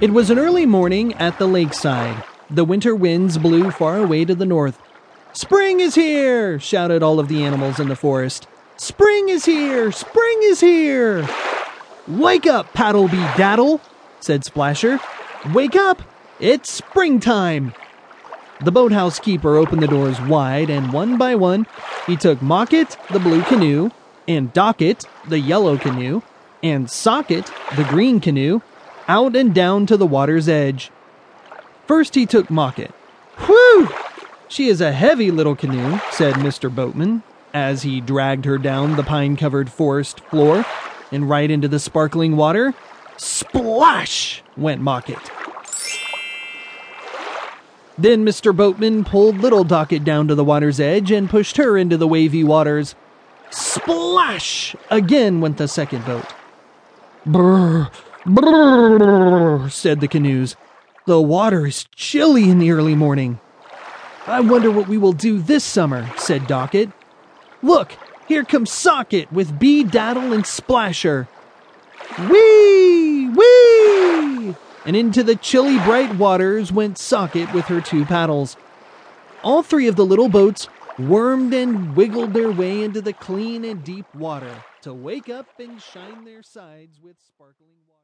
It was an early morning at the lakeside. The winter winds blew far away to the north. Spring is here! shouted all of the animals in the forest. Spring is here! Spring is here! Wake up, Paddle B. Daddle, said Splasher. Wake up! It's springtime! The boathouse keeper opened the doors wide, and one by one, he took Mocket, the blue canoe, and Docket, the yellow canoe, and Socket, the green canoe, out and down to the water's edge. First, he took Mocket. Whew! She is a heavy little canoe, said Mr. Boatman, as he dragged her down the pine covered forest floor and right into the sparkling water. Splash! went Mocket. Then Mr. Boatman pulled Little Docket down to the water's edge and pushed her into the wavy waters. Splash! Again went the second boat. Brr, brr, said the canoes. The water is chilly in the early morning. I wonder what we will do this summer, said Docket. Look, here comes Socket with B. Daddle and Splasher. Whee! Whee! And into the chilly bright waters went Socket with her two paddles. All three of the little boats wormed and wiggled their way into the clean and deep water to wake up and shine their sides with sparkling water.